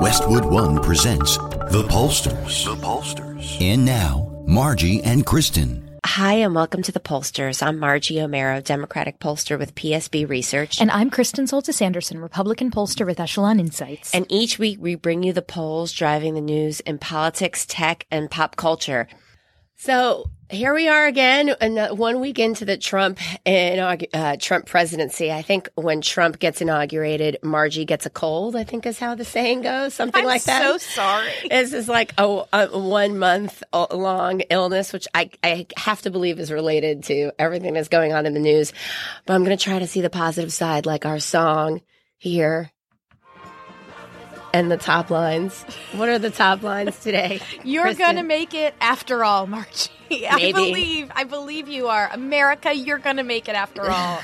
Westwood One presents The Pollsters. The Pollsters. And now, Margie and Kristen. Hi, and welcome to the Pollsters. I'm Margie Omero, Democratic pollster with PSB Research. And I'm Kristen Soltis Anderson, Republican pollster with Echelon Insights. And each week we bring you the polls driving the news in politics, tech, and pop culture. So here we are again, one week into the Trump uh, Trump presidency. I think when Trump gets inaugurated, Margie gets a cold. I think is how the saying goes, something I'm like that. So sorry. This is like a, a one month long illness, which I I have to believe is related to everything that's going on in the news. But I'm going to try to see the positive side, like our song here and the top lines. What are the top lines today? You're going to make it after all, Margie. I Maybe. believe. I believe you are. America, you're going to make it after all.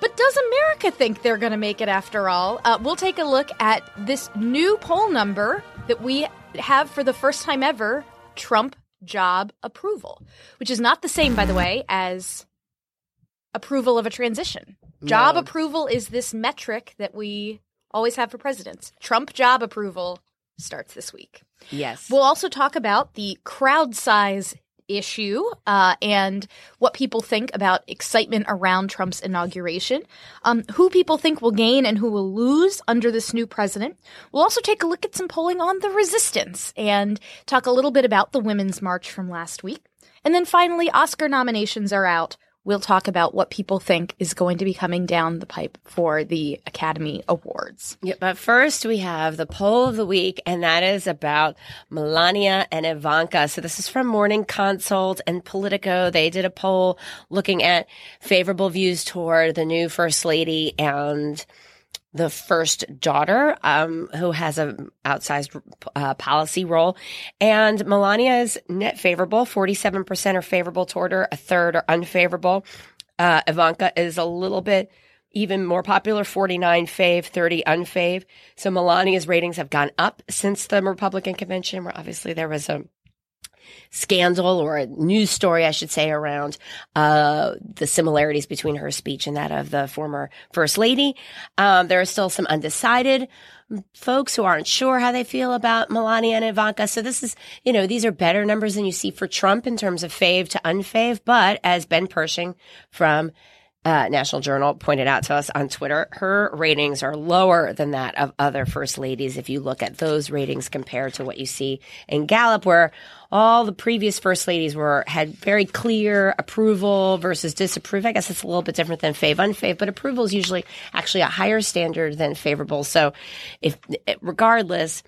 But does America think they're going to make it after all? Uh, we'll take a look at this new poll number that we have for the first time ever Trump job approval, which is not the same, by the way, as approval of a transition. Job No. approval is this metric that we always have for presidents. Trump job approval starts this week. Yes. We'll also talk about the crowd size issue uh, and what people think about excitement around Trump's inauguration, um, who people think will gain and who will lose under this new president. We'll also take a look at some polling on the resistance and talk a little bit about the Women's March from last week. And then finally, Oscar nominations are out. We'll talk about what people think is going to be coming down the pipe for the Academy Awards. Yeah, but first we have the poll of the week, and that is about Melania and Ivanka. So this is from Morning Consult and Politico. They did a poll looking at favorable views toward the new first lady and the first daughter, um, who has a outsized uh, policy role, and Melania is net favorable. Forty-seven percent are favorable toward her. A third are unfavorable. Uh, Ivanka is a little bit even more popular 49 fave 30 unfave so melania's ratings have gone up since the republican convention where obviously there was a scandal or a news story, I should say, around uh, the similarities between her speech and that of the former first lady. Um, there are still some undecided folks who aren't sure how they feel about Melania and Ivanka. So this is, you know, these are better numbers than you see for Trump in terms of fave to unfave. But as Ben Pershing from uh, National Journal pointed out to us on Twitter, her ratings are lower than that of other first ladies. If you look at those ratings compared to what you see in Gallup, where all the previous first ladies were had very clear approval versus disapprove. I guess it's a little bit different than fave unfave, but approval is usually actually a higher standard than favorable. So, if regardless,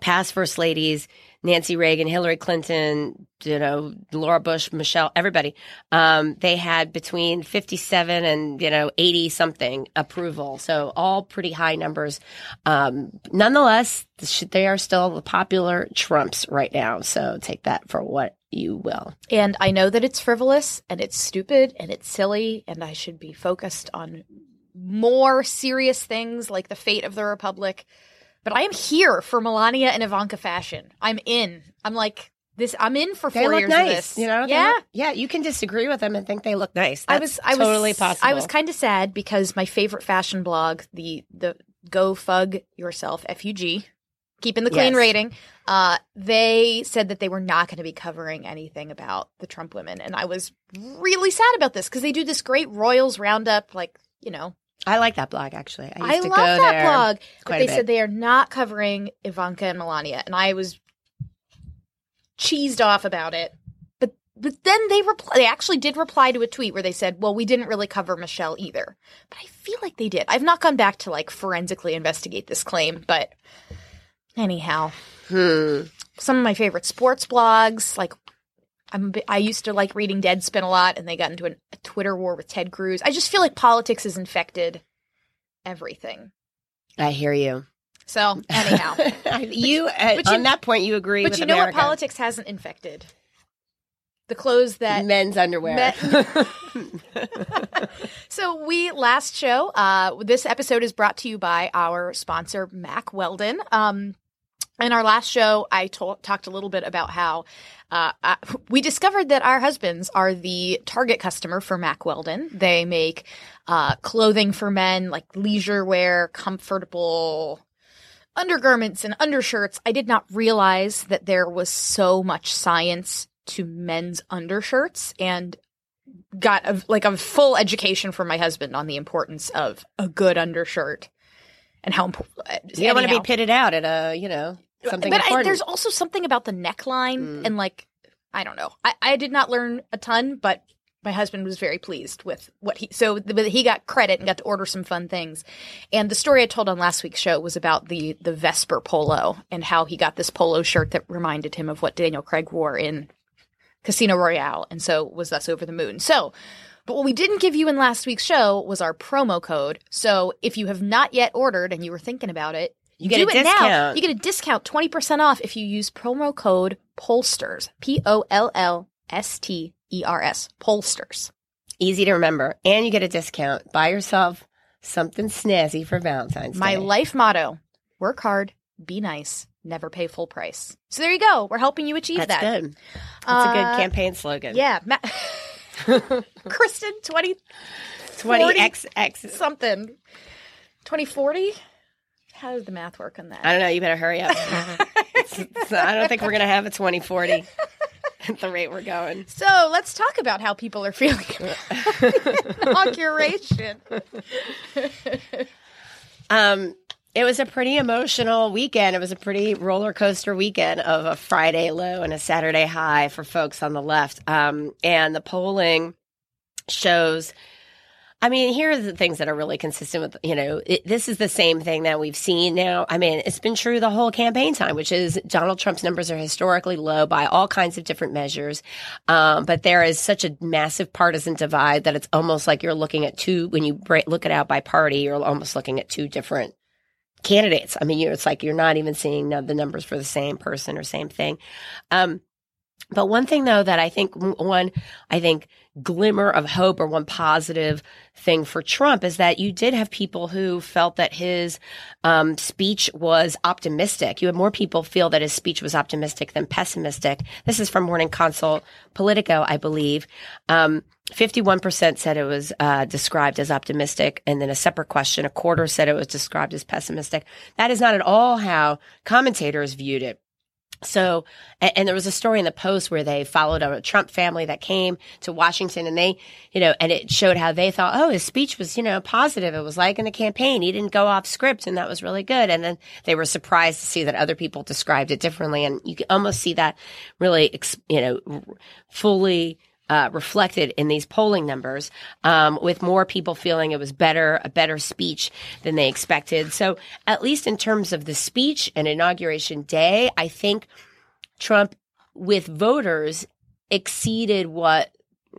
past first ladies, Nancy Reagan, Hillary Clinton, you know, Laura Bush, Michelle, everybody, um, they had between 57 and, you know, 80 something approval. So all pretty high numbers. Um, nonetheless, they are still the popular Trumps right now. So take that for what you will. And I know that it's frivolous and it's stupid and it's silly, and I should be focused on more serious things like the fate of the Republic. But I am here for Melania and Ivanka fashion. I'm in. I'm like this. I'm in for four years nice, of this. you know. Yeah. look- yeah. You can disagree with them and think they look nice. I was. I totally was. possible. I was kind of sad because my favorite fashion blog, the the Go Fug Yourself (FUG), keeping the clean Yes. rating. Uh, they said that they were not going to be covering anything about the Trump women, and I was really sad about this because they do this great Royals roundup, like you know, I like that blog actually. I, I to love that blog. But they said they are not covering Ivanka and Melania, and I was cheesed off about it. But but then they reply. They actually did reply to a tweet where they said, "Well, we didn't really cover Michelle either." But I feel like they did. I've not gone back to like forensically investigate this claim, but anyhow, Hmm. some of my favorite sports blogs, like. I'm, a bit- I used to like reading Deadspin a lot, and they got into an, a Twitter war with Ted Cruz. I just feel like politics has infected everything. I hear you. So anyhow, you uh, but you- on that point you agree but you know America. what politics hasn't infected? The clothes that. men's underwear. so we last show. Uh, this episode is brought to you by our sponsor Mack Weldon. Um, in our last show, I to- talked a little bit about how uh, uh, we discovered that our husbands are the target customer for Mack Weldon. They make uh, clothing for men, like leisure wear, comfortable undergarments and undershirts. I did not realize that there was so much science to men's undershirts and got a, like a full education from my husband on the importance of a good undershirt and how important. you don't want to be pitted out at a you know something but I, there's also something about the neckline Mm. and like I don't know. I, I did not learn a ton, but my husband was very pleased with what he so th- he got credit and got to order some fun things. And the story I told on last week's show was about the the Vesper polo and how he got this polo shirt that reminded him of what Daniel Craig wore in Casino Royale, and so was thus over the moon. So. But what we didn't give you in last week's show was our promo code. So if you have not yet ordered and you were thinking about it, You get do a it now. discount. You get a discount 20% off if you use promo code Pollsters. P O L L S T E R S. Pollsters. Easy to remember, and you get a discount. Buy yourself something snazzy for Valentine's My Day. My life motto work hard, be nice, never pay full price. So there you go. We're helping you achieve That's that. good. That's a Uh, good campaign slogan. Yeah. Ma- Kristen, 20 twenty x x. something. 2040? How does the math work on that? I don't know. You better hurry up. It's- it's- I don't think we're gonna have a twenty forty at the rate we're going. So let's talk about how people are feeling inauguration. Um, it was a pretty emotional weekend. It was a pretty roller coaster weekend of a Friday low and a Saturday high for folks on the left. Um, and the polling shows. I mean, here are the things that are really consistent with, you know, it, this is the same thing that we've seen now. I mean, it's been true the whole campaign time, which is Donald Trump's numbers are historically low by all kinds of different measures. Um, but there is such a massive partisan divide that it's almost like you're looking at two, when you break, look it out by party, you're almost looking at two different candidates. I mean, you it's like you're not even seeing the numbers for the same person or same thing. Um, but one thing though that I think one, I think glimmer of hope or one positive thing for Trump is that you did have people who felt that his um, speech was optimistic. You had more people feel that his speech was optimistic than pessimistic. This is from Morning Consult Politico, I believe. Um, 51% said it was uh, described as optimistic, and then a separate question, a quarter said it was described as pessimistic. That is not at all how commentators viewed it. So, and, and there was a story in the Post where they followed a Trump family that came to Washington and they, you know, and it showed how they thought, oh, his speech was, you know, positive. It was like in the campaign. He didn't go off script and that was really good. And then they were surprised to see that other people described it differently. And you can almost see that really, you know, fully uh, reflected in these polling numbers, um, with more people feeling it was better, a better speech than they expected. So, at least in terms of the speech and inauguration day, I think Trump, with voters, exceeded what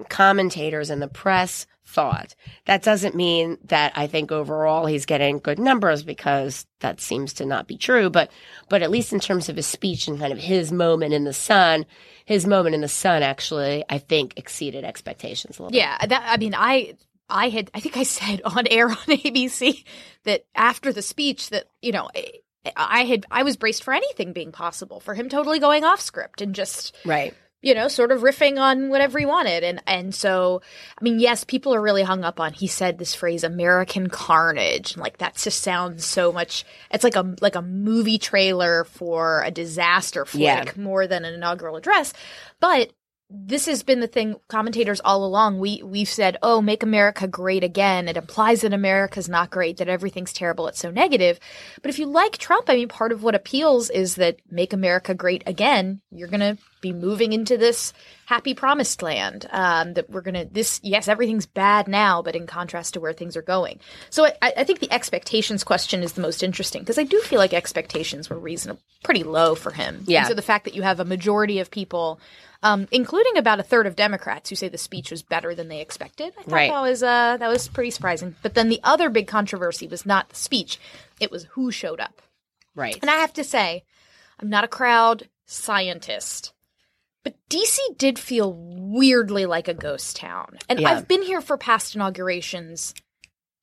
commentators and the press thought. That doesn't mean that I think overall he's getting good numbers because that seems to not be true, but but at least in terms of his speech and kind of his moment in the sun, his moment in the sun actually I think exceeded expectations a little. Yeah, that I mean, I I had I think I said on air on ABC that after the speech that you know I- I had I was braced for anything being possible for him totally going off script and just. Right. You know sort of riffing on whatever he wanted. And and so I mean yes people are really hung up on he said this phrase American carnage. And like that just sounds so much it's like a like a movie trailer for a disaster flick Yeah. more than an inaugural address. But this has been the thing commentators all along we we've said oh make america great again. It implies that america's not great that everything's terrible it's so negative. But if you like trump i mean part of what appeals is that make america great again you're going to be moving into this happy promised land um, that we're going to this yes everything's bad now but in contrast to where things are going. So i, I think the expectations question is the most interesting because i do feel like expectations were reasonable pretty low for him. Yeah. And so the fact that you have a majority of people um, including about a third of Democrats who say the speech was better than they expected. I thought Right. that was uh, that was pretty surprising. But then the other big controversy was not the speech; it was who showed up. Right. And I have to say, I'm not a crowd scientist, but DC did feel weirdly like a ghost town. And Yeah. I've been here for past inaugurations,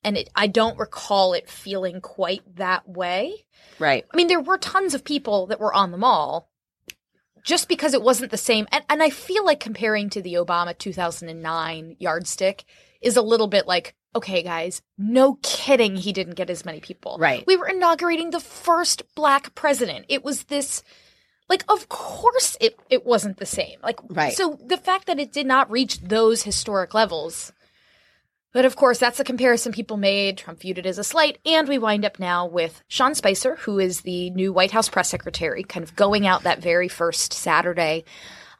and it, I don't recall it feeling quite that way. Right. I mean, there were tons of people that were on the mall just because it wasn't the same. And, and I feel like comparing to the Obama 2009 yardstick is a little bit like, okay, guys, no kidding, he didn't get as many people. Right. We were inaugurating the first black president. It was this. Like, of course it, it wasn't the same. Like, Right. so the fact that it did not reach those historic levels, but of course, that's a comparison people made. Trump viewed it as a slight. And we wind up now with Sean Spicer, who is the new White House press secretary, kind of going out that very first Saturday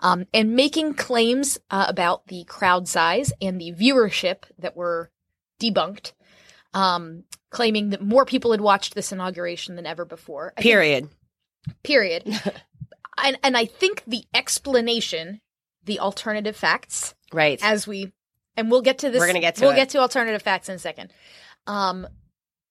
um, and making claims uh, about the crowd size and the viewership that were debunked, um, claiming that more people had watched this inauguration than ever before. I think- Period. period. and, and I think the explanation, the alternative facts, Right. as we and we'll get to this We're gonna get to we'll it. get to alternative facts in a second um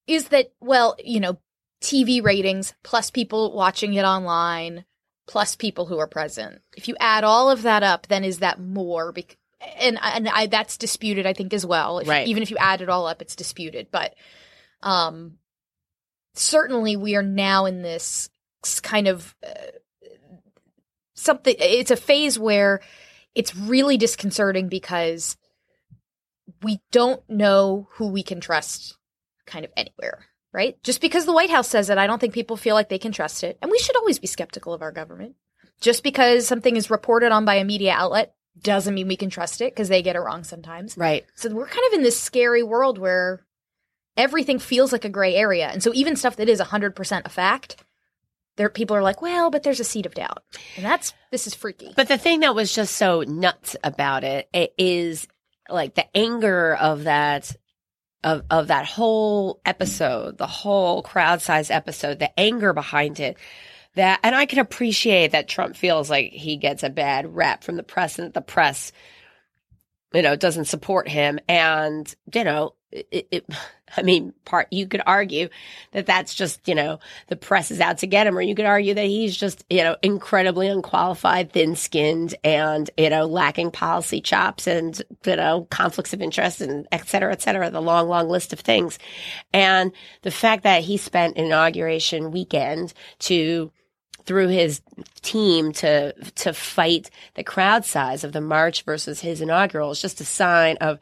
is that well you know tv ratings plus people watching it online plus people who are present if you add all of that up then is that more bec- and and I that's disputed I think as well If- Right. even if you add it all up it's disputed but um certainly we are now in this kind of uh, something it's a phase where it's really disconcerting because we don't know who we can trust kind of anywhere, right? Just because the White House says it, I don't think people feel like they can trust it. And we should always be skeptical of our government. Just because something is reported on by a media outlet doesn't mean we can trust it because they get it wrong sometimes. Right. So we're kind of in this scary world where everything feels like a gray area. And so even stuff that is 100% a fact, there people are like, well, but there's a seed of doubt. And that's this is freaky. But the thing that was just so nuts about it, it is like the anger of that of of that whole episode, the whole crowd size episode, the anger behind it. That and I can appreciate that Trump feels like he gets a bad rap from the press and that the press you know doesn't support him and you know it, it I mean part you could argue that that's just you know the press is out to get him or you could argue that he's just you know incredibly unqualified thin-skinned and you know lacking policy chops and you know conflicts of interest and et cetera et cetera the long long list of things. And the fact that he spent inauguration weekend to through his team to to fight the crowd size of the march versus his inaugural is just a sign of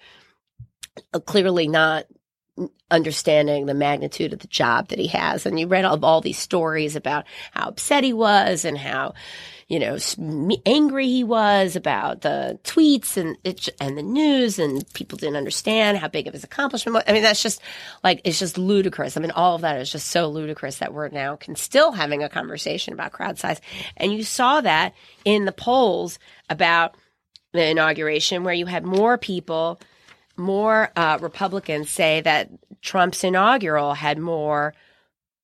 Uh, clearly not understanding the magnitude of the job that he has. And you read all, all these stories about how upset he was and how, you know, angry he was about the tweets and it, and the news and people didn't understand how big of his accomplishment was. I mean, that's just like, it's just ludicrous. I mean, all of that is just so ludicrous that we're now can still having a conversation about crowd size. And you saw that in the polls about the inauguration where you had more people more uh, Republicans say that Trump's inaugural had more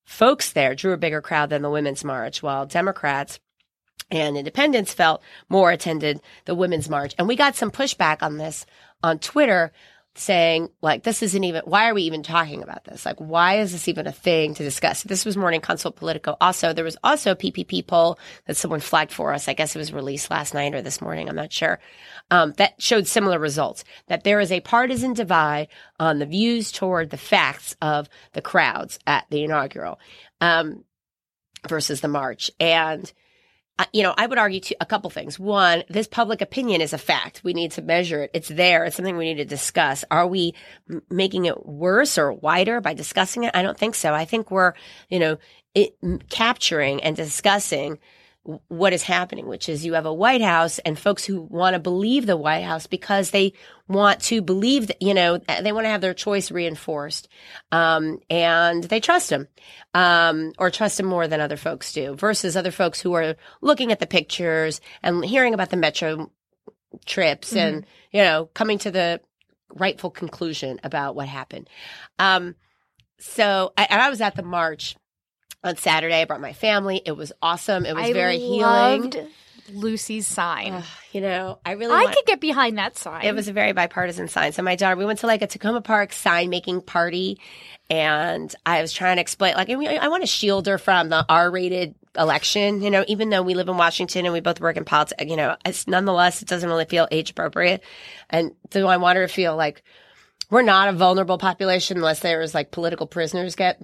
folks there, drew a bigger crowd than the Women's March, while Democrats and independents felt more attended the Women's March. And we got some pushback on this on Twitter saying, like, this isn't even, why are we even talking about this? Like, why is this even a thing to discuss? This was Morning Consult Politico. Also, there was also a PPP poll that someone flagged for us. I guess it was released last night or this morning. I'm not sure. Um, that showed similar results that there is a partisan divide on the views toward the facts of the crowds at the inaugural um, versus the march. And you know, I would argue two, a couple things. One, this public opinion is a fact. We need to measure it. It's there. It's something we need to discuss. Are we m- making it worse or wider by discussing it? I don't think so. I think we're, you know, it, m- capturing and discussing what is happening, which is you have a White House and folks who want to believe the White House because they want to believe that, you know, they want to have their choice reinforced. Um, and they trust him, um, or trust him more than other folks do versus other folks who are looking at the pictures and hearing about the metro trips and, you know, coming to the rightful conclusion about what happened. Um, so I, I was at the march on Saturday. I brought my family. It was awesome. It was I very loved healing. Lucy's sign. Ugh, you know, I really I want- could get behind that sign. it was a very bipartisan sign. So my daughter, we went to like a Takoma Park sign making party, and I was trying to explain, like, I, want to shield her from the R-rated election. You know, even though we live in Washington and we both work in politics, you know, it's nonetheless it doesn't really feel age appropriate. And so I want her to feel like we're not a vulnerable population unless there's like political prisoners get,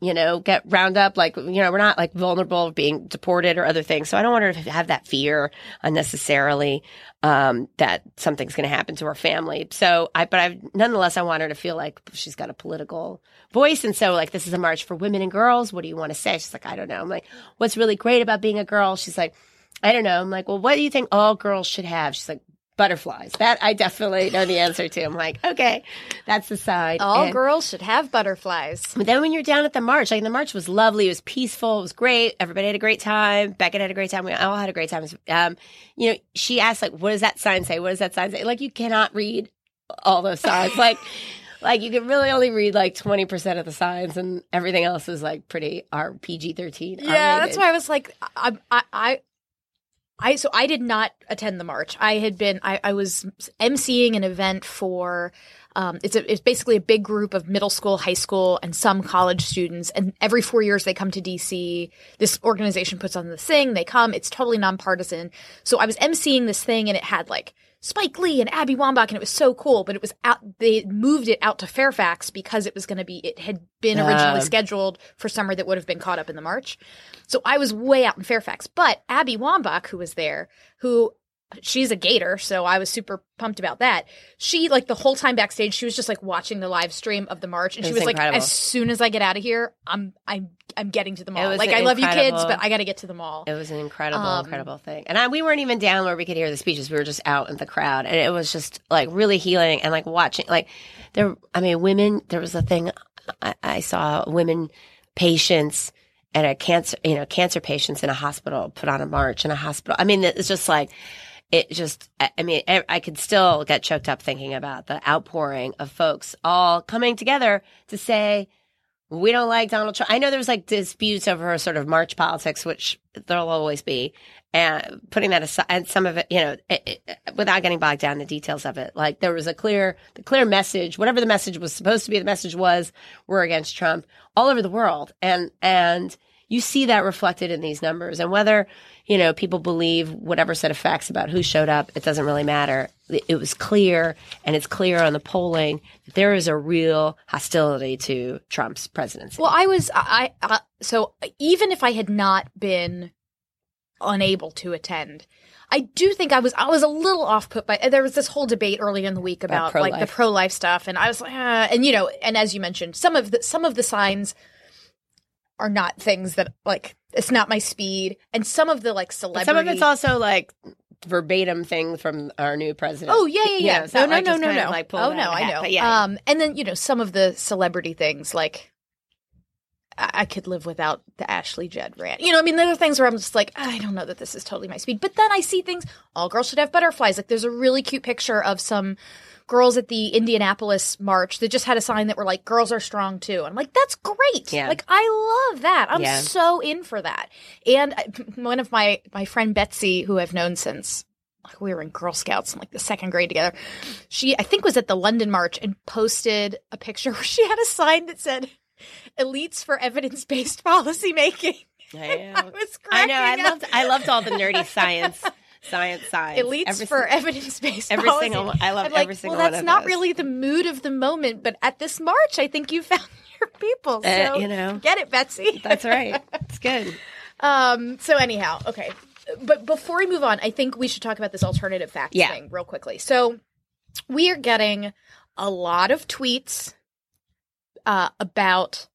you know, get round up. Like, you know, we're not like vulnerable being deported or other things. So I don't want her to have that fear unnecessarily, um, that something's going to happen to her family. So I, but I, nonetheless, I want her to feel like she's got a political voice. And so like, this is a march for women and girls. What do you want to say? She's like, I don't know. I'm like, what's really great about being a girl? She's like, I don't know. I'm like, well, what do you think all girls should have? She's like, butterflies. That I definitely know the answer to. I'm like, okay, that's the sign. All And- girls should have butterflies. but then when you're down at the march, like the march was lovely. It was peaceful. It was great. Everybody had a great time. Beckett had a great time. We all had a great time. Um, you know, she asked like, what does that sign say? What does that sign say? Like you cannot read all those signs. like, like you can really only read like 20% of the signs and everything else is like pretty R PG 13. Yeah, that's why I was like, I, I, I, so I did not attend the march. I had been, I, I was emceeing an event for, um, it's a, it's basically a big group of middle school, high school, and some college students. And every four years they come to DC. This organization puts on this thing. They come. It's totally nonpartisan. So I was emceeing this thing, and it had like Spike Lee and Abby Wambach, and it was so cool. But it was out. They moved it out to Fairfax because it was going to be. It had been originally Ah. scheduled for summer that would have been caught up in the march. So I was way out in Fairfax. But Abby Wambach, who was there, who she's a gator, so I was super pumped about that. She like the whole time backstage, she was just like watching the live stream of the march, and she was was like, "As soon as I get out of here, I'm I'm I'm getting to the mall. Like I love you kids, but I got to get to the mall." It was an incredible, Um, incredible thing. And I, we weren't even down where we could hear the speeches. We were just out in the crowd. And it was just like really healing and like watching, like there, I mean, women, there was a thing I, I saw women patients and a cancer, you know, cancer patients in a hospital put on a march in a hospital. I mean, it's just like, it just, I mean, I I could still get choked up thinking about the outpouring of folks all coming together to say, we don't like Donald Trump. I know there's like disputes over sort of March politics, which there'll always be, and putting that aside, and some of it, you know, it, it, without getting bogged down in the details of it, like there was a clear, the clear message, whatever the message was supposed to be, the message was we're against Trump all over the world, and and you see that reflected in these numbers, and whether you know people believe whatever set of facts about who showed up, it doesn't really matter. It was clear, and it's clear on the polling that there is a real hostility to Trump's presidency. Well, I was I, I so even if I had not been unable to attend, I do think I was I was a little off put by there was this whole debate early in the week About about, like the pro-life. stuff, and I was like, ah, and you know, and as you mentioned, some of the some of the signs are not things that like it's not my speed, and some of the like celebrity. some of it's also like verbatim thing from our new president. Oh yeah, yeah, You yeah. know, it's no, no, like no, no, no. like oh no, hat, know. but yeah. Um, and then you know some of the celebrity things like I could live without the Ashley Judd rant. You know, I mean, there are things where I'm just like, ah, I don't know that this is totally my speed. But then I see things. All girls should have butterflies. Like there's a really cute picture of some girls at the Indianapolis march that just had a sign that were like, "Girls are strong too." And I'm like, that's great. Yeah. Like I love that. I'm Yeah. so in for that. And uh, one of my my friend Betsy, who I've known since like we were in Girl Scouts in like the second grade together. She I think was at the London March and posted a picture where she had a sign that said "Elites for Evidence Based Policy Making." I, I was I know. I up. loved. I loved all the nerdy science, science side. Elites Every for evidence based every policy. single I love I'm like, every single Well, that's not those. really the mood of the moment, but at this march, I think you found your people. So Uh, you know. get it, Betsy. That's right. It's good. Um. So anyhow, okay. But before we move on, I think we should talk about this alternative facts Yeah. thing real quickly. So we are getting a lot of tweets uh, about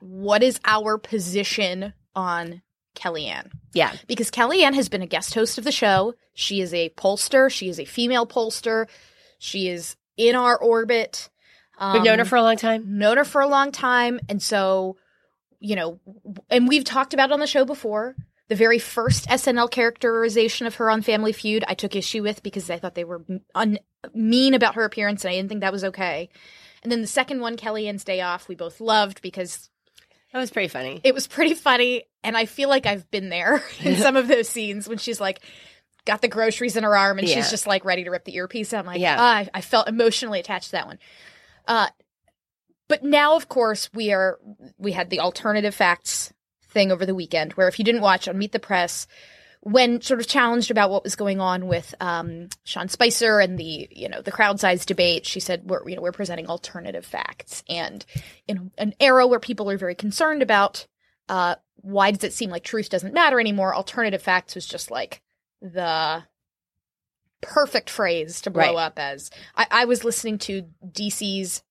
what is our position on Kellyanne. Yeah. Because Kellyanne has been a guest host of the show. She is a pollster. She is a female pollster. She is in our orbit. Um, We've known her for a long time. known her for a long time. And so, you know, and we've talked about it on the show before. The very first SNL characterization of her on Family Feud, I took issue with because I thought they were un- mean about her appearance and I didn't think that was okay. And then the second one, Kellyanne's Day Off, we both loved because That was pretty funny. it was pretty funny. And I feel like I've been there in some of those scenes when she's like, got the groceries in her arm and Yeah. she's just like ready to rip the earpiece out. I'm like, Yeah. ah, I, I felt emotionally attached to that one. Uh, but now, of course, we are, we had the alternative facts thing over the weekend where if you didn't watch on Meet the Press, when sort of challenged about what was going on with um, Sean Spicer and the you know the crowd size debate, she said we're you know we're presenting alternative facts, and in an era where people are very concerned about uh, why does it seem like truth doesn't matter anymore, alternative facts was just like the perfect phrase to blow Right. up as. I, I was listening to DC's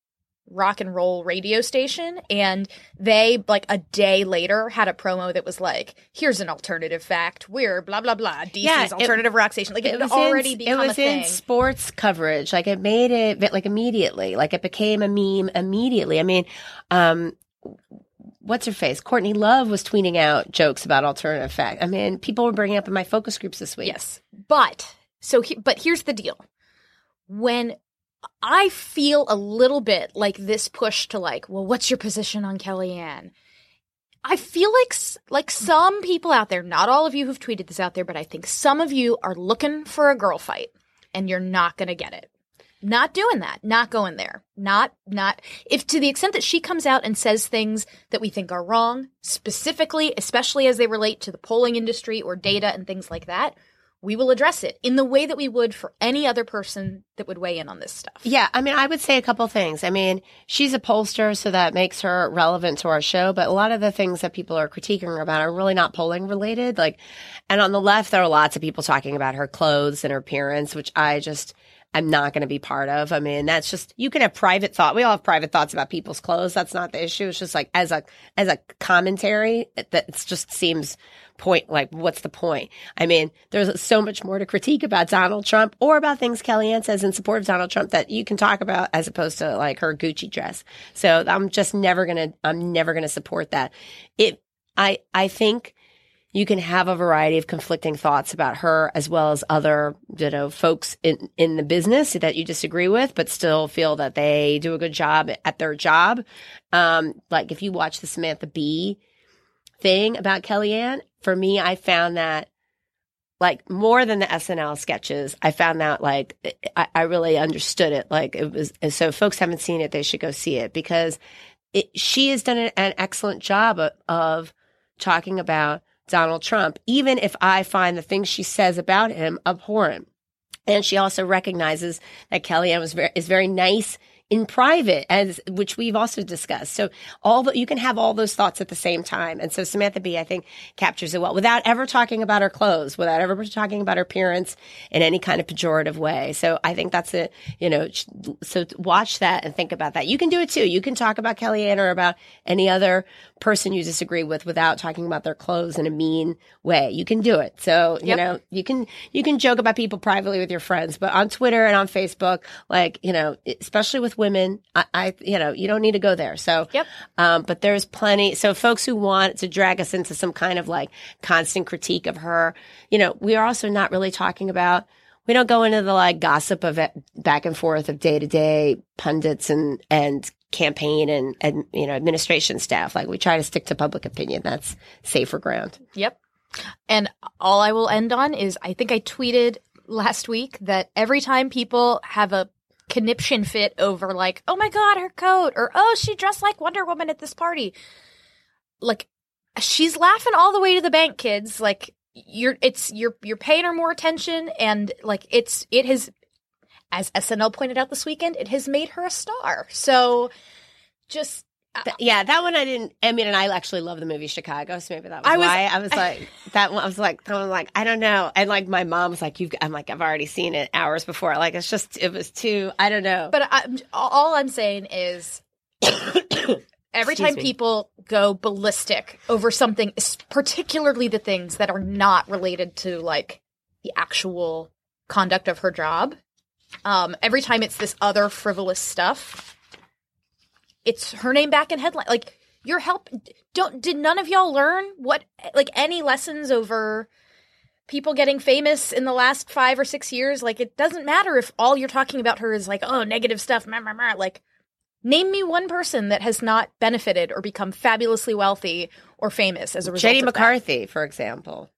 rock and roll radio station and they like a day later had a promo that was like here's an alternative fact. We're blah blah blah. DC's Yeah, it- alternative rock station. Like it, had was already in, become it was a thing. in sports coverage. Like it made it like immediately. Like it became a meme immediately. I mean um what's her face? Courtney love was tweeting out jokes about alternative fact. I mean people were bringing up in my focus groups this week. Yes. But so he, but here's the deal. When I feel a little bit like this push to like, well, what's your position on Kellyanne? I feel like like some people out there, not all of you who've tweeted this out there, but I think some of you are looking for a girl fight and you're not going to get it. Not doing that. Not going there. Not not if to the extent that she comes out and says things that we think are wrong, specifically, especially as they relate to the polling industry or data and things like that, we will address it in the way that we would for any other person that would weigh in on this stuff. Yeah, I mean, I would say a couple things. I mean, she's a pollster, so that makes her relevant to our show. But a lot of the things that people are critiquing her about are really not polling related. Like, and on the left, there are lots of people talking about her clothes and her appearance, which I just am not going to be part of. I mean, that's just you can have private thought. We all have private thoughts about people's clothes. That's not the issue. It's just like as a as a commentary that it just seems point like what's the point? I mean there's so much more to critique about donald trump or about things kellyanne says in support of donald trump that you can talk about as opposed to like her gucci dress. So i'm just never gonna i'm never gonna support that. It i i think you can have a variety of conflicting thoughts about her as well as other you know folks in in the business that you disagree with but still feel that they do a good job at their job. Um like if you watch the samantha bee thing about kellyanne for me i found that like more than the snl sketches i found that like i, I really understood it like it was so folks haven't seen it they should go see it because it, she has done an, an excellent job of, of talking about Donald Trump, even if I find the things she says about him abhorrent. And she also recognizes that Kellyanne was very, is very nice in private, as which we've also discussed. So all the, you can have all those thoughts at the same time. And so Samantha Bee, I think, captures it well without ever talking about her clothes, without ever talking about her appearance in any kind of pejorative way. So I think that's a, you know, so watch that and think about that. You can do it too. You can talk about Kellyanne or about any other person you disagree with without talking about their clothes in a mean way. You can do it. So, you Yep. know, you can, you can joke about people privately with your friends, but on Twitter and on Facebook, like, you know, especially with women, I, I you know, you don't need to go there. So, Yep. um, but there's plenty. So folks who want to drag us into some kind of like constant critique of her, you know, we are also not really talking about, we don't go into the like gossip of it back and forth of day to day pundits and, and campaign and, and, you know, administration staff. Like we try to stick to public opinion. That's safer ground. Yep. And all I will end on is I think I tweeted last week that every time people have a conniption fit over like, oh my god, her coat, or oh, she dressed like Wonder Woman at this party, like she's laughing all the way to the bank, kids. Like you're, it's you're you're paying her more attention, and like it's it has, as SNL pointed out this weekend, it has made her a star. So just Th- yeah, that one I didn't. I mean, and I actually love the movie Chicago, so maybe that was, I was- why I was like that one. I was like, that one, like I don't know, and like my mom was like, "You," I'm like, I've already seen it hours before. Like it's just, it was too. I don't know. But I, all I'm saying is, every Excuse time me. people go ballistic over something, particularly the things that are not related to like the actual conduct of her job, um, every time it's this other frivolous stuff, it's her name back in headline. Like your help. Don't did none of y'all learn what like any lessons over people getting famous in the last five or six years? Like it doesn't matter if all you're talking about her is like oh negative stuff. Meh, meh, meh. Like name me one person that has not benefited or become fabulously wealthy or famous as a result. JD of that. McCarthy, for example.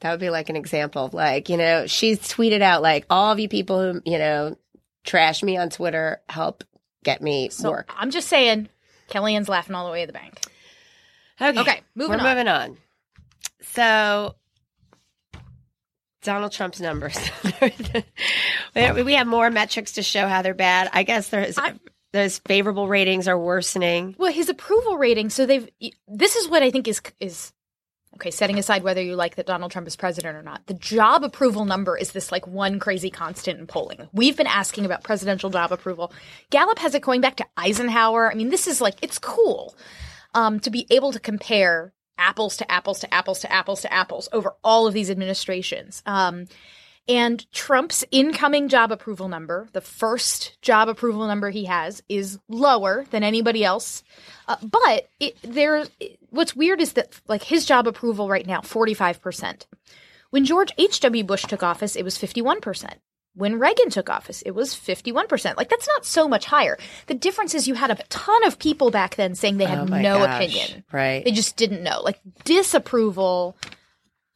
That would be like an example of like, you know, she's tweeted out like all of you people who, you know, trash me on Twitter, help get me So work. I'm just saying, Kellyanne's laughing all the way to the bank. Okay. Okay, moving We're on. moving on. So Donald Trump's numbers. we have more metrics to show how they're bad. I guess there's I- those favorable ratings are worsening. Well, his approval rating. So they've. This is what I think is is okay. Setting aside whether you like that Donald Trump is president or not, the job approval number is this like one crazy constant in polling. We've been asking about presidential job approval. Gallup has it going back to Eisenhower. I mean, this is like it's cool um, to be able to compare apples to apples to apples to apples to apples over all of these administrations. Um, and Trump's incoming job approval number, the first job approval number he has, is lower than anybody else. Uh, but it, there, what's weird is that like his job approval right now, forty five percent. When George H. W. Bush took office, it was fifty one percent. When Reagan took office, it was fifty one percent. Like that's not so much higher. The difference is you had a ton of people back then saying they had Oh no gosh, opinion. Right. They just didn't know. Like disapproval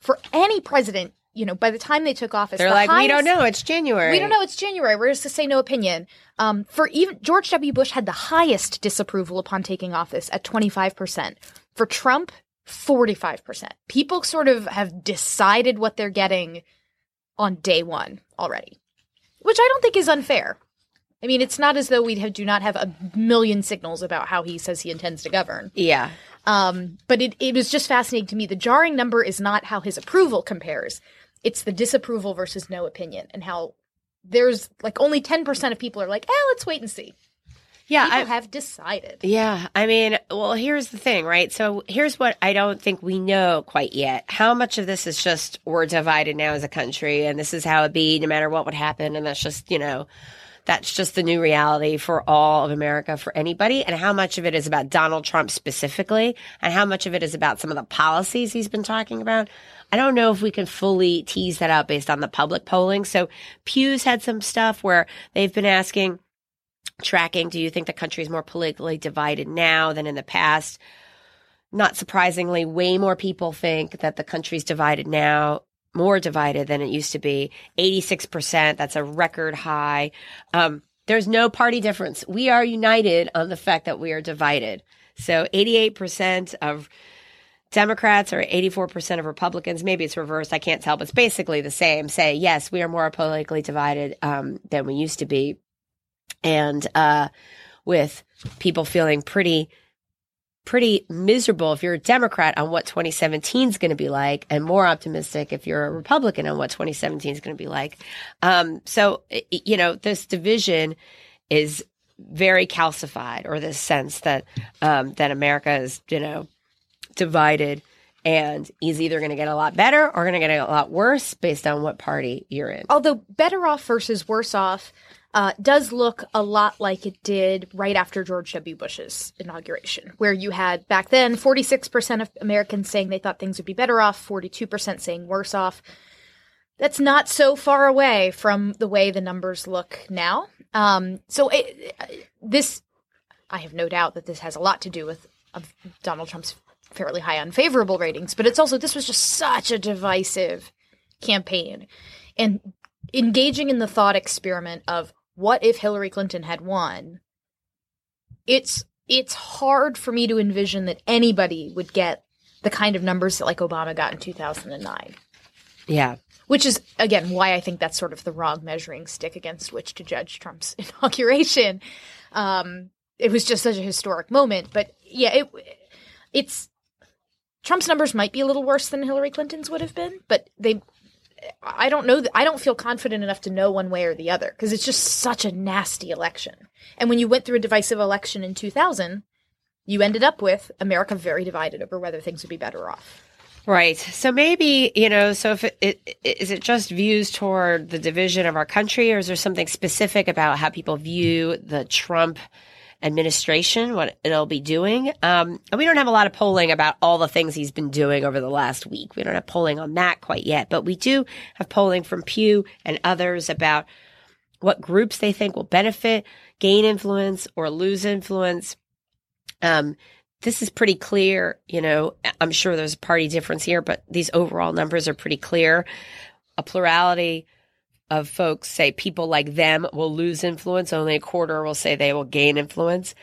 for any president, you know, by the time they took office, They're the like, we don't know. It's January. We don't know. It's January. We're just to say no opinion. Um, for even George W. Bush had the highest disapproval upon taking office at 25%. For Trump, 45%. People sort of have decided what they're getting on day one already, which I don't think is unfair. I mean, it's not as though we have, do not have a million signals about how he says he intends to govern. Yeah. Um, but it, it was just fascinating to me. The jarring number is not how his approval compares. It's the disapproval versus no opinion and how there's like only 10% of people are like, eh, let's wait and see. Yeah. People I, have decided. Yeah, I mean, well, here's the thing, right? So here's what I don't think we know quite yet. How much of this is just we're divided now as a country and this is how it be no matter what would happen and that's just, you know, that's just the new reality for all of America for anybody and how much of it is about Donald Trump specifically and how much of it is about some of the policies he's been talking about. I don't know if we can fully tease that out based on the public polling. So Pew's had some stuff where they've been asking tracking do you think the country is more politically divided now than in the past not surprisingly way more people think that the country's divided now more divided than it used to be. 86% that's a record high. Um, there's no party difference. We are united on the fact that we are divided. So 88% of Democrats or 84% of Republicans, maybe it's reversed, I can't tell, but it's basically the same, say, yes, we are more politically divided um, than we used to be. And uh, with people feeling pretty pretty miserable if you're a democrat on what 2017 is going to be like and more optimistic if you're a republican on what 2017 is going to be like. Um, so you know this division is very calcified or this sense that um, that america is you know divided and is either going to get a lot better or going to get a lot worse based on what party you're in. Although better off versus worse off uh, does look a lot like it did right after George W. Bush's inauguration, where you had back then 46% of Americans saying they thought things would be better off, 42% saying worse off. That's not so far away from the way the numbers look now. Um, so it, this, I have no doubt that this has a lot to do with of Donald Trump's fairly high unfavorable ratings, but it's also this was just such a divisive campaign, and engaging in the thought experiment of what if Hillary Clinton had won. It's it's hard for me to envision that anybody would get the kind of numbers that like Obama got in 2009 yeah which is again why I think that's sort of the wrong measuring stick against which to judge Trump's inauguration. Um, it was just such a historic moment, but yeah, it it's Trump's numbers might be a little worse than Hillary Clinton's would have been, but they. I don't know. I don't feel confident enough to know one way or the other because it's just such a nasty election. And when you went through a divisive election in 2000, you ended up with America very divided over whether things would be better off. Right. So maybe, you know, so if it, it is it just views toward the division of our country or is there something specific about how people view the Trump administration, what it'll be doing? Um, and we don't have a lot of polling about all the things he's been doing over the last week. We don't have polling on that quite yet, but we do have polling from Pew and others about what groups they think will benefit, gain influence or lose influence. Um, this is pretty clear. You know, I'm sure there's a party difference here, but these overall numbers are pretty clear. A plurality of folks say people like them will lose influence. Only a quarter will say they will gain influence.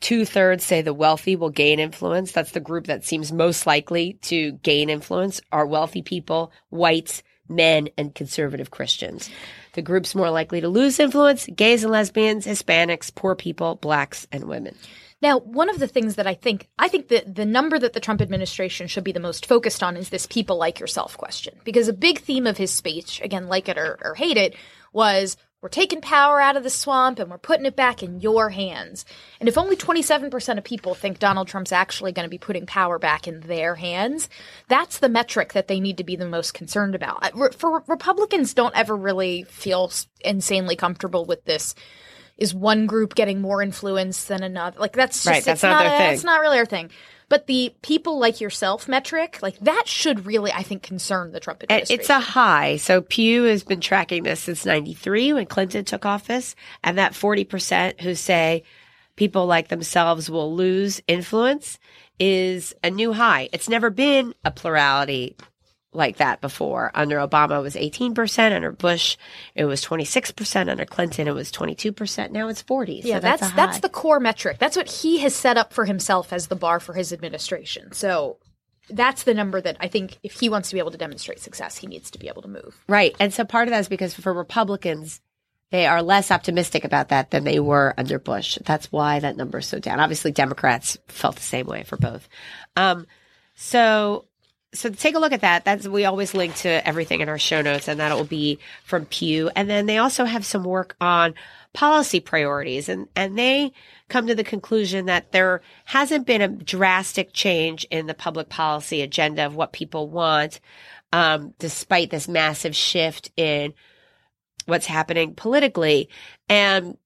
Two thirds say the wealthy will gain influence. That's the group that seems most likely to gain influence are wealthy people, whites, men, and conservative Christians. The groups more likely to lose influence, gays and lesbians, Hispanics, poor people, blacks, and women. Now, one of the things that I think, I think that the number that the Trump administration should be the most focused on is this people like yourself question. Because a big theme of his speech, again, like it or, or hate it, was we're taking power out of the swamp and we're putting it back in your hands. And if only 27% of people think Donald Trump's actually going to be putting power back in their hands, that's the metric that they need to be the most concerned about. For Republicans don't ever really feel insanely comfortable with this is one group getting more influence than another. Like that's just, right. That's not, not a, thing. It's not really our thing. But the people like yourself metric, like that should really, I think, concern the Trump administration. It's a high. So Pew has been tracking this since 93 when Clinton took office. And that 40% who say people like themselves will lose influence is a new high. It's never been a plurality like that before. Under Obama, it was 18%. Under Bush, it was 26%. Under Clinton, it was 22%. Now it's 40. Yeah, so that's that's, that's the core metric. That's what he has set up for himself as the bar for his administration. So that's the number that I think if he wants to be able to demonstrate success, he needs to be able to move. Right. And so part of that is because for Republicans, they are less optimistic about that than they were under Bush. That's why that number is so down. Obviously, Democrats felt the same way for both. Um, so so take a look at that. That's we always link to everything in our show notes, and that will be from Pew. And then they also have some work on policy priorities, and and they come to the conclusion that there hasn't been a drastic change in the public policy agenda of what people want, um, despite this massive shift in what's happening politically. And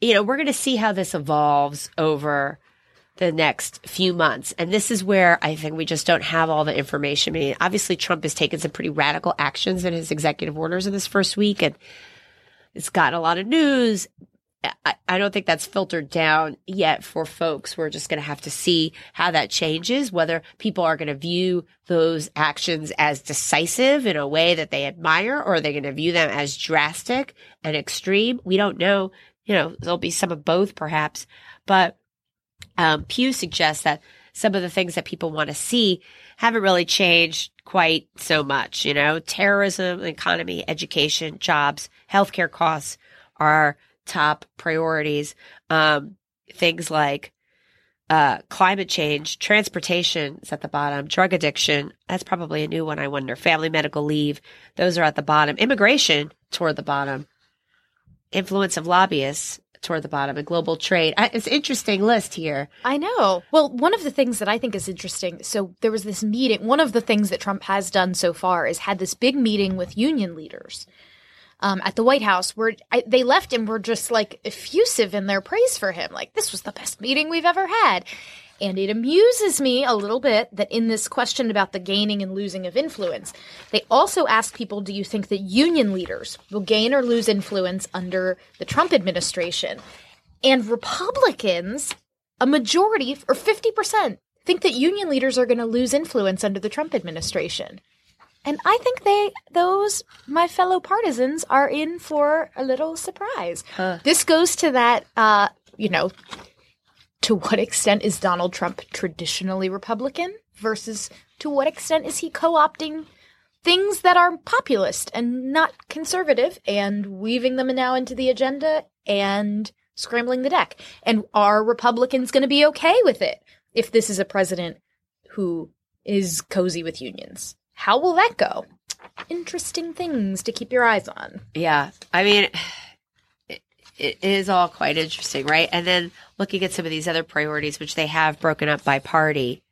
you know, we're going to see how this evolves over the next few months. And this is where I think we just don't have all the information. I mean, obviously Trump has taken some pretty radical actions in his executive orders in this first week and it's gotten a lot of news. I, I don't think that's filtered down yet for folks. We're just going to have to see how that changes, whether people are going to view those actions as decisive in a way that they admire, or are they going to view them as drastic and extreme? We don't know. You know, there'll be some of both perhaps, but um, Pew suggests that some of the things that people want to see haven't really changed quite so much. You know, terrorism, economy, education, jobs, healthcare costs are top priorities. Um, things like uh, climate change, transportation is at the bottom, drug addiction, that's probably a new one, I wonder. Family medical leave, those are at the bottom. Immigration toward the bottom. Influence of lobbyists, toward the bottom and global trade. It's interesting list here. I know. Well, one of the things that I think is interesting. So there was this meeting. One of the things that Trump has done so far is had this big meeting with union leaders. Um, at the White House, where I, they left and were just like effusive in their praise for him. Like, this was the best meeting we've ever had. And it amuses me a little bit that in this question about the gaining and losing of influence, they also ask people do you think that union leaders will gain or lose influence under the Trump administration? And Republicans, a majority or 50%, think that union leaders are going to lose influence under the Trump administration. And I think they, those, my fellow partisans, are in for a little surprise. Huh. This goes to that, uh, you know, to what extent is Donald Trump traditionally Republican versus to what extent is he co opting things that are populist and not conservative and weaving them now into the agenda and scrambling the deck? And are Republicans going to be okay with it if this is a president who is cozy with unions? How will that go? Interesting things to keep your eyes on. Yeah. I mean, it is all quite interesting, right? And then looking at some of these other priorities, which they have broken up by party,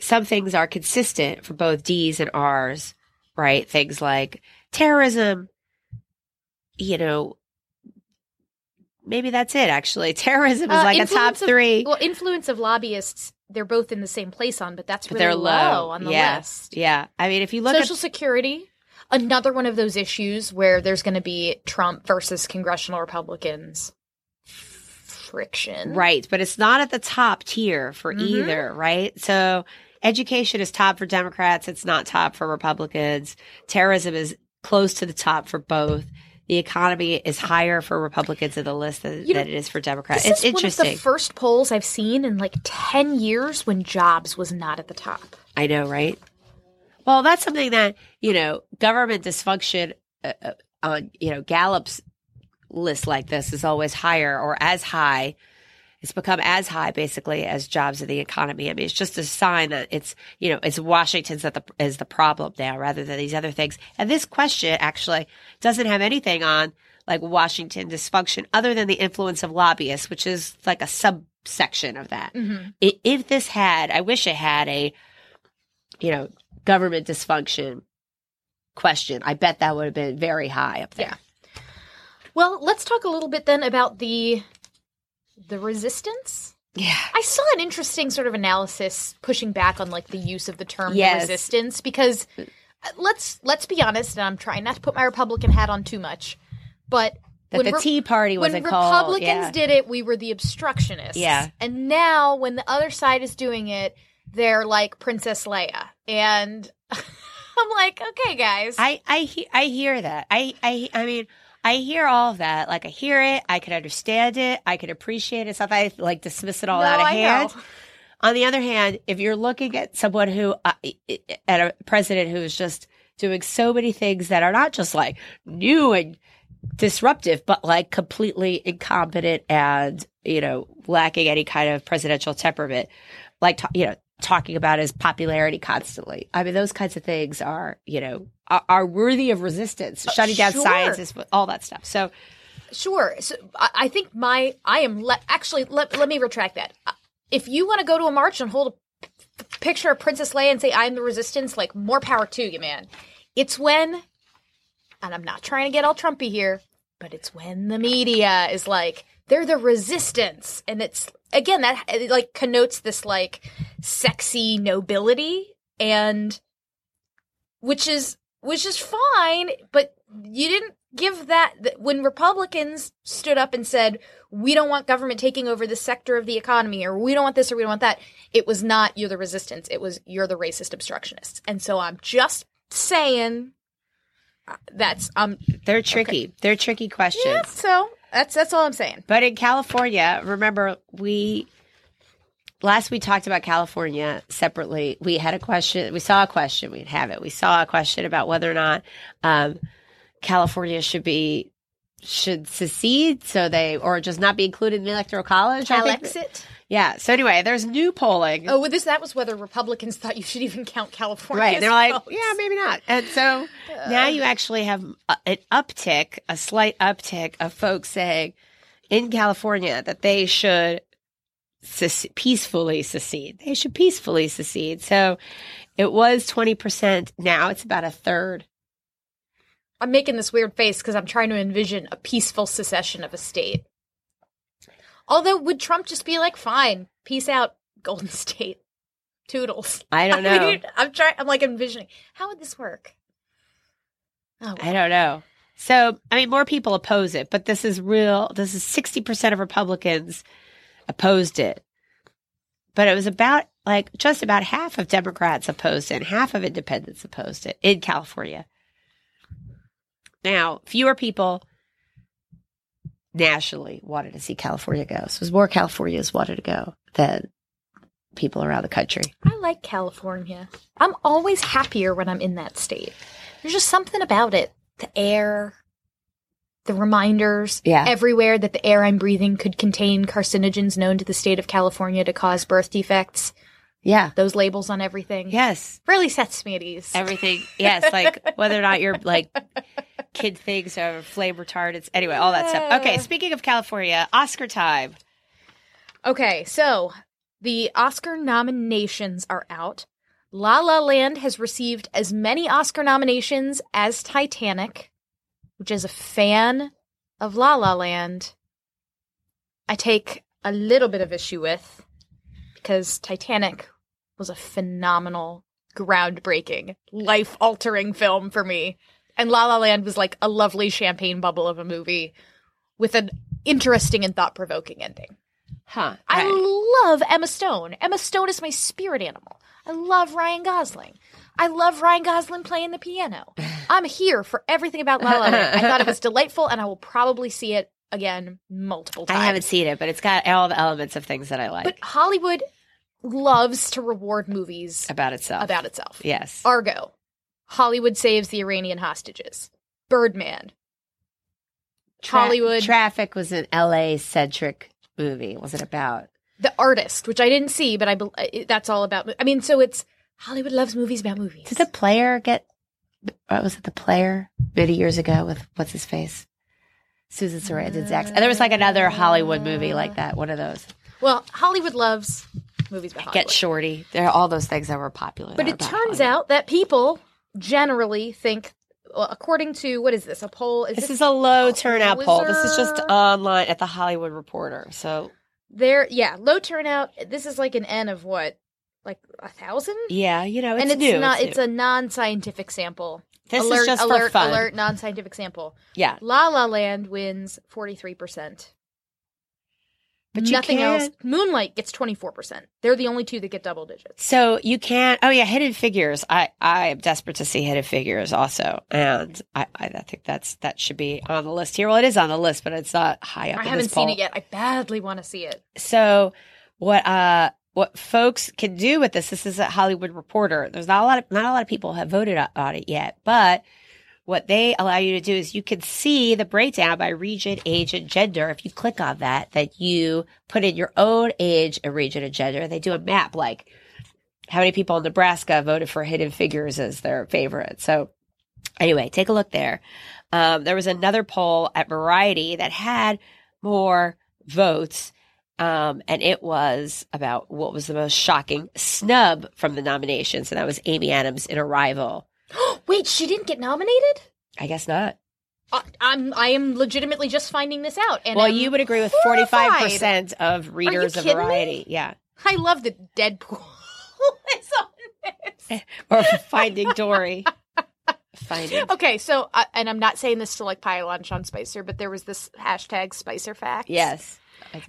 some things are consistent for both D's and R's, right? Things like terrorism, you know, maybe that's it actually. Terrorism is Uh, like a top of- three. well, influence of lobbyists, they're both in the same place on, but that's but really they're low, on the yeah. list. Yeah. I mean, if you look Social at Social security, another one of those issues where there's going to be Trump versus congressional Republicans friction. Right, but it's not at the top tier for Mhm. either, right? So education is top for Democrats, it's not top for Republicans. Terrorism is close to the top for both. The economy is higher for Republicans in the list than, You know, than it is for Democrats. This It's is one of interesting. the first polls I've seen in like 10 years when jobs was not at the top. I know, right? Well, that's something that, you know, government dysfunction uh, uh, on, you know, Gallup's list like this is always higher or as high. It's become as high basically as jobs in the economy. I mean, it's just a sign that it's, you know, it's Washington's that the, is the problem now rather than these other things. And this question actually doesn't have anything on like Washington dysfunction other than the influence of lobbyists, which is like a subsection of that. I- If this had, I wish it had a, you know, government dysfunction question. I bet that would have been very high up there. Yeah. Well, let's talk a little bit then about the the resistance. Yeah. I saw an interesting sort of analysis pushing back on like the use of the term Yes. resistance because uh, let's let's be honest, and I'm trying not to put my Republican hat on too much, but That when the Re- Tea Party when wasn't called. Republicans yeah. did it, we were the obstructionists. Yeah. And now when the other side is doing it, they're like Princess Leia. And I'm like, okay, guys. I I he- I hear that. I I I mean, I hear all of that. Like I hear it. I can understand it. I can appreciate it. That I like dismiss it all No, out of I hand. know. On the other hand, if you're looking at someone who, uh, at a president who is just doing so many things that are not just like new and disruptive, but like completely incompetent and, you know, lacking any kind of presidential temperament, like, you know, talking about his popularity constantly. I mean, those kinds of things are, you know, are, are worthy of resistance, shutting down sure. science, is all that stuff. So, Sure. So I, I think my I am le- actually let let me retract that. Uh, If you want to go to a march and hold a p- picture of Princess Leia and say I'm the resistance, like more power to you, man. It's when, and I'm not trying to get all Trumpy here, but it's when the media is like they're the resistance, and it's again that like connotes this like sexy nobility and which is which is fine, but you didn't give that when Republicans stood up and said we don't want government taking over this sector of the economy or we don't want this or we don't want that. It was not you're the resistance. It was you're the racist obstructionists. And so I'm just saying uh, that's um they're tricky. They're tricky questions. yeah, so that's that's all I'm saying. But in California, remember we last we talked about California separately. We had a question. We saw a question. We'd have it. We saw a question about whether or not um, California should be should secede, so they or just not be included in the electoral college. Calexit. Yeah. So anyway, there's new polling. Oh, well, this that was whether Republicans thought you should even count California. Right. They're like, yeah, maybe not. And so now you actually have a, an uptick, a slight uptick of folks saying in California that they should peacefully secede. They should peacefully secede. So it was 20%. Now it's about a third. I'm making this weird face because I'm trying to envision a peaceful secession of a state. Although, would Trump just be like, "Fine, peace out, Golden State, toodles"? I don't know. mean, I'm trying. I'm like envisioning how would this work. Oh. I don't know. So, I mean, more people oppose it, but this is real. This is 60% of Republicans opposed it. But it was about like just about half of Democrats opposed it and half of independents opposed it in California. Now, fewer people nationally wanted to see California go. So it was more Californians wanted to go than people around the country. I like California. I'm always happier when I'm in that state. There's just something about it. The air, the reminders Yeah. everywhere that the air I'm breathing could contain carcinogens known to the state of California to cause birth defects. Yeah. Those labels on everything. Yes. Really sets me at ease. Everything. Yes. Like whether or not you're like kid things or flame retardants. Anyway, all that stuff. Okay. Speaking of California, Oscar time. Okay, so the Oscar nominations are out. La La Land has received as many Oscar nominations as Titanic, which is a fan of La La Land. I take a little bit of issue with because Titanic was a phenomenal, groundbreaking, life altering film for me. And La La Land was like a lovely champagne bubble of a movie with an interesting and thought provoking ending. Huh. I Right. love Emma Stone. Emma Stone is my spirit animal. I love Ryan Gosling. I love Ryan Gosling playing the piano. I'm here for everything about La La Land. I thought it was delightful, and I will probably see it again multiple times. I haven't seen it, but it's got all the elements of things that I like But Hollywood loves to reward movies about itself. about itself. Yes. Argo, Hollywood saves the Iranian hostages. Birdman, Tra- Hollywood. Traffic was an LA centric movie. What was it about? The Artist, which I didn't see, but I it- that's all about. I mean, so it's Hollywood loves movies about movies. Did the player get? What was it? The player many years ago with what's his face? Susan Sarandon, Zach. And there was like another Hollywood movie like that. One of those. Well, Hollywood loves movies about Hollywood. Get Shorty. There are all those things that were popular. but it turns Hollywood. out that people generally think, well, according to what is this? A poll? Is this this is a low turnout poll. This is just online at the Hollywood Reporter. So there? Yeah, low turnout. This is like an N of what, like a thousand? yeah, you know, it's and it's new. not. It's, It's, a non-scientific sample. This is alert, just for alert, fun. alert, non-scientific sample. yeah, La La Land wins forty-three percent. but Nothing else. Moonlight gets twenty-four percent. They're the only two that get double digits. So you can't. Oh yeah, Hidden Figures. I I am desperate to see Hidden Figures also, and I I think that's that should be on the list here. Well, it is on the list, but it's not high up. I haven't seen it yet. I badly want to see it. So what uh what folks can do with this? This is a Hollywood Reporter. There's not a lot of not a lot of people have voted on- it yet, but what they allow you to do is you can see the breakdown by region, age, and gender. If you click on that, that you put in your own age and region and gender. They do a map like how many people in Nebraska voted for Hidden Figures as their favorite. So anyway, take a look there. Um, there was another poll at Variety that had more votes. Um, and it was about what was the most shocking snub from the nominations. And that was Amy Adams in Arrival. Wait, she didn't get nominated? I guess not. I, I'm I am legitimately just finding this out. And well, I'm you would agree with 45% of readers of kidding me? Variety. Yeah. I love that Deadpool is on this. Or Finding Dory. Finding. Okay, so uh, and I'm not saying this to like pile on Sean Spicer, but there was this hashtag Spicer facts. Yes.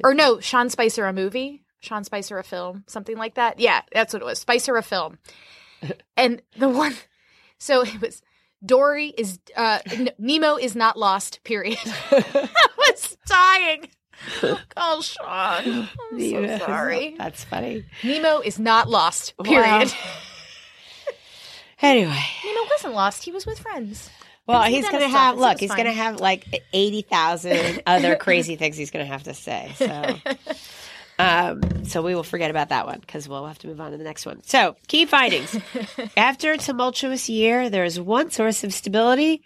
Or no, Sean Spicer a movie, Sean Spicer a film, something like that. Yeah, that's what it was. Spicer a film. and the one, so it was Dory is uh Nemo is not lost. Period. I was dying. Oh, Sean, I'm so sorry. That's funny. Nemo is not lost. Period. Anyway. Nemo wasn't lost. He was with friends. Well, he's going to have, look, he's going to have like 80,000 other crazy things he's going to have to say. So, um, so we will forget about that one because we'll have to move on to the next one. So, key findings. After a tumultuous year, there is one source of stability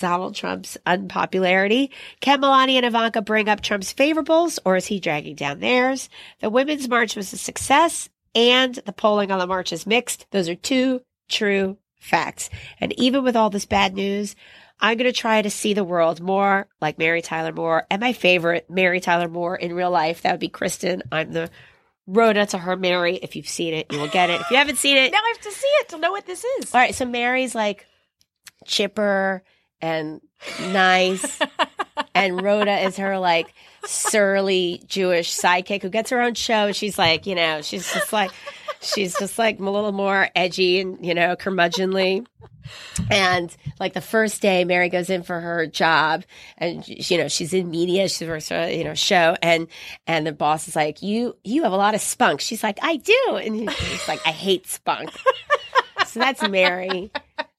Donald Trump's unpopularity. Can Melania and Ivanka bring up Trump's favorables or is he dragging down theirs? The Women's March was a success and the polling on the march is mixed. Those are two true facts. And even with all this bad news, I'm going to try to see the world more like Mary Tyler Moore and my favorite Mary Tyler Moore in real life. That would be Kristen. I'm the Rhoda to her Mary. If you've seen it, you will get it. If you haven't seen it, Now I have to see it to know what this is. all right, so Mary's like chipper and nice, and Rhoda is her like surly Jewish sidekick who gets her own show. And she's like, you know, she's just like, she's just like a little more edgy and you know curmudgeonly. And like the first day, Mary goes in for her job, and you know she's in media. She works for you know show, and and the boss is like, "You you have a lot of spunk." She's like, "I do," and he's like, "I hate spunk." So that's Mary.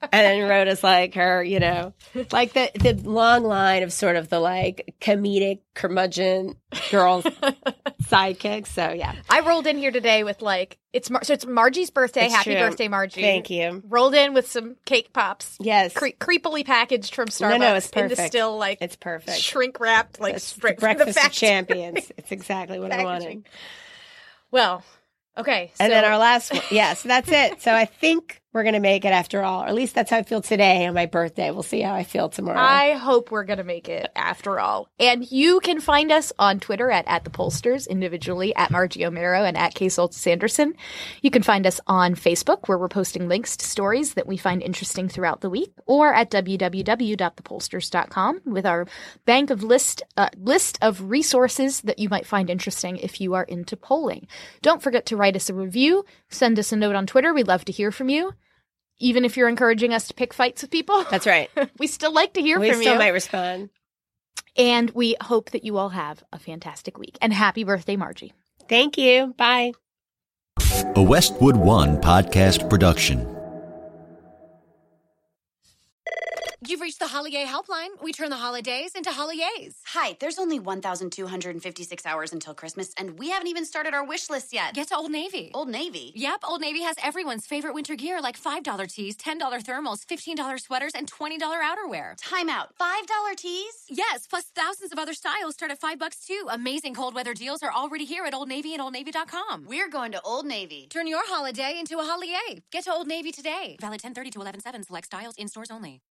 and then Rhoda's like her, you know, like the the long line of sort of the like comedic curmudgeon girls sidekicks. So yeah, I rolled in here today with like it's Mar- so it's Margie's birthday. It's Happy true. birthday, Margie! Thank you. Rolled in with some cake pops. Yes, Cre- creepily packaged from Starbucks. no, no, it's perfect. still like it's perfect. shrink wrapped like It's straight the from the breakfast of champions. It's exactly what I wanted. Well, okay. And so- then our last one. Yes, that's it. So I think we're going to make it after all. Or at least that's how I feel today on my birthday. We'll see how I feel tomorrow. I hope we're going to make it after all. And you can find us on Twitter at, at the pollsters, individually at Margie Omero and at Kay Sanderson. You can find us on Facebook, where we're posting links to stories that we find interesting throughout the week, or at www.thepollsters.com with our bank of list, uh, list of resources that you might find interesting if you are into polling. Don't forget to write us a review, send us a note on Twitter. We'd love to hear from you. Even if you're encouraging us to pick fights with people, that's right. we still like to hear we from still you. might respond. And we hope that you all have a fantastic week. And happy birthday, Margie. Thank you. Bye. A Westwood One podcast production. You've reached the Holiday helpline. We turn the holidays into holidays. Hi, there's only 1,256 hours until Christmas, and we haven't even started our wish list yet. Get to Old Navy. Old Navy. Yep, Old Navy has everyone's favorite winter gear like $5 tees, $10 thermals, $15 sweaters, and $20 outerwear. Time out. $5 tees? Yes, plus thousands of other styles start at 5 bucks too. Amazing cold weather deals are already here at Old Navy and OldNavy.com. We're going to Old Navy. Turn your holiday into a holiday. Get to Old Navy today. Valid 1030 to 11 7 select styles in stores only.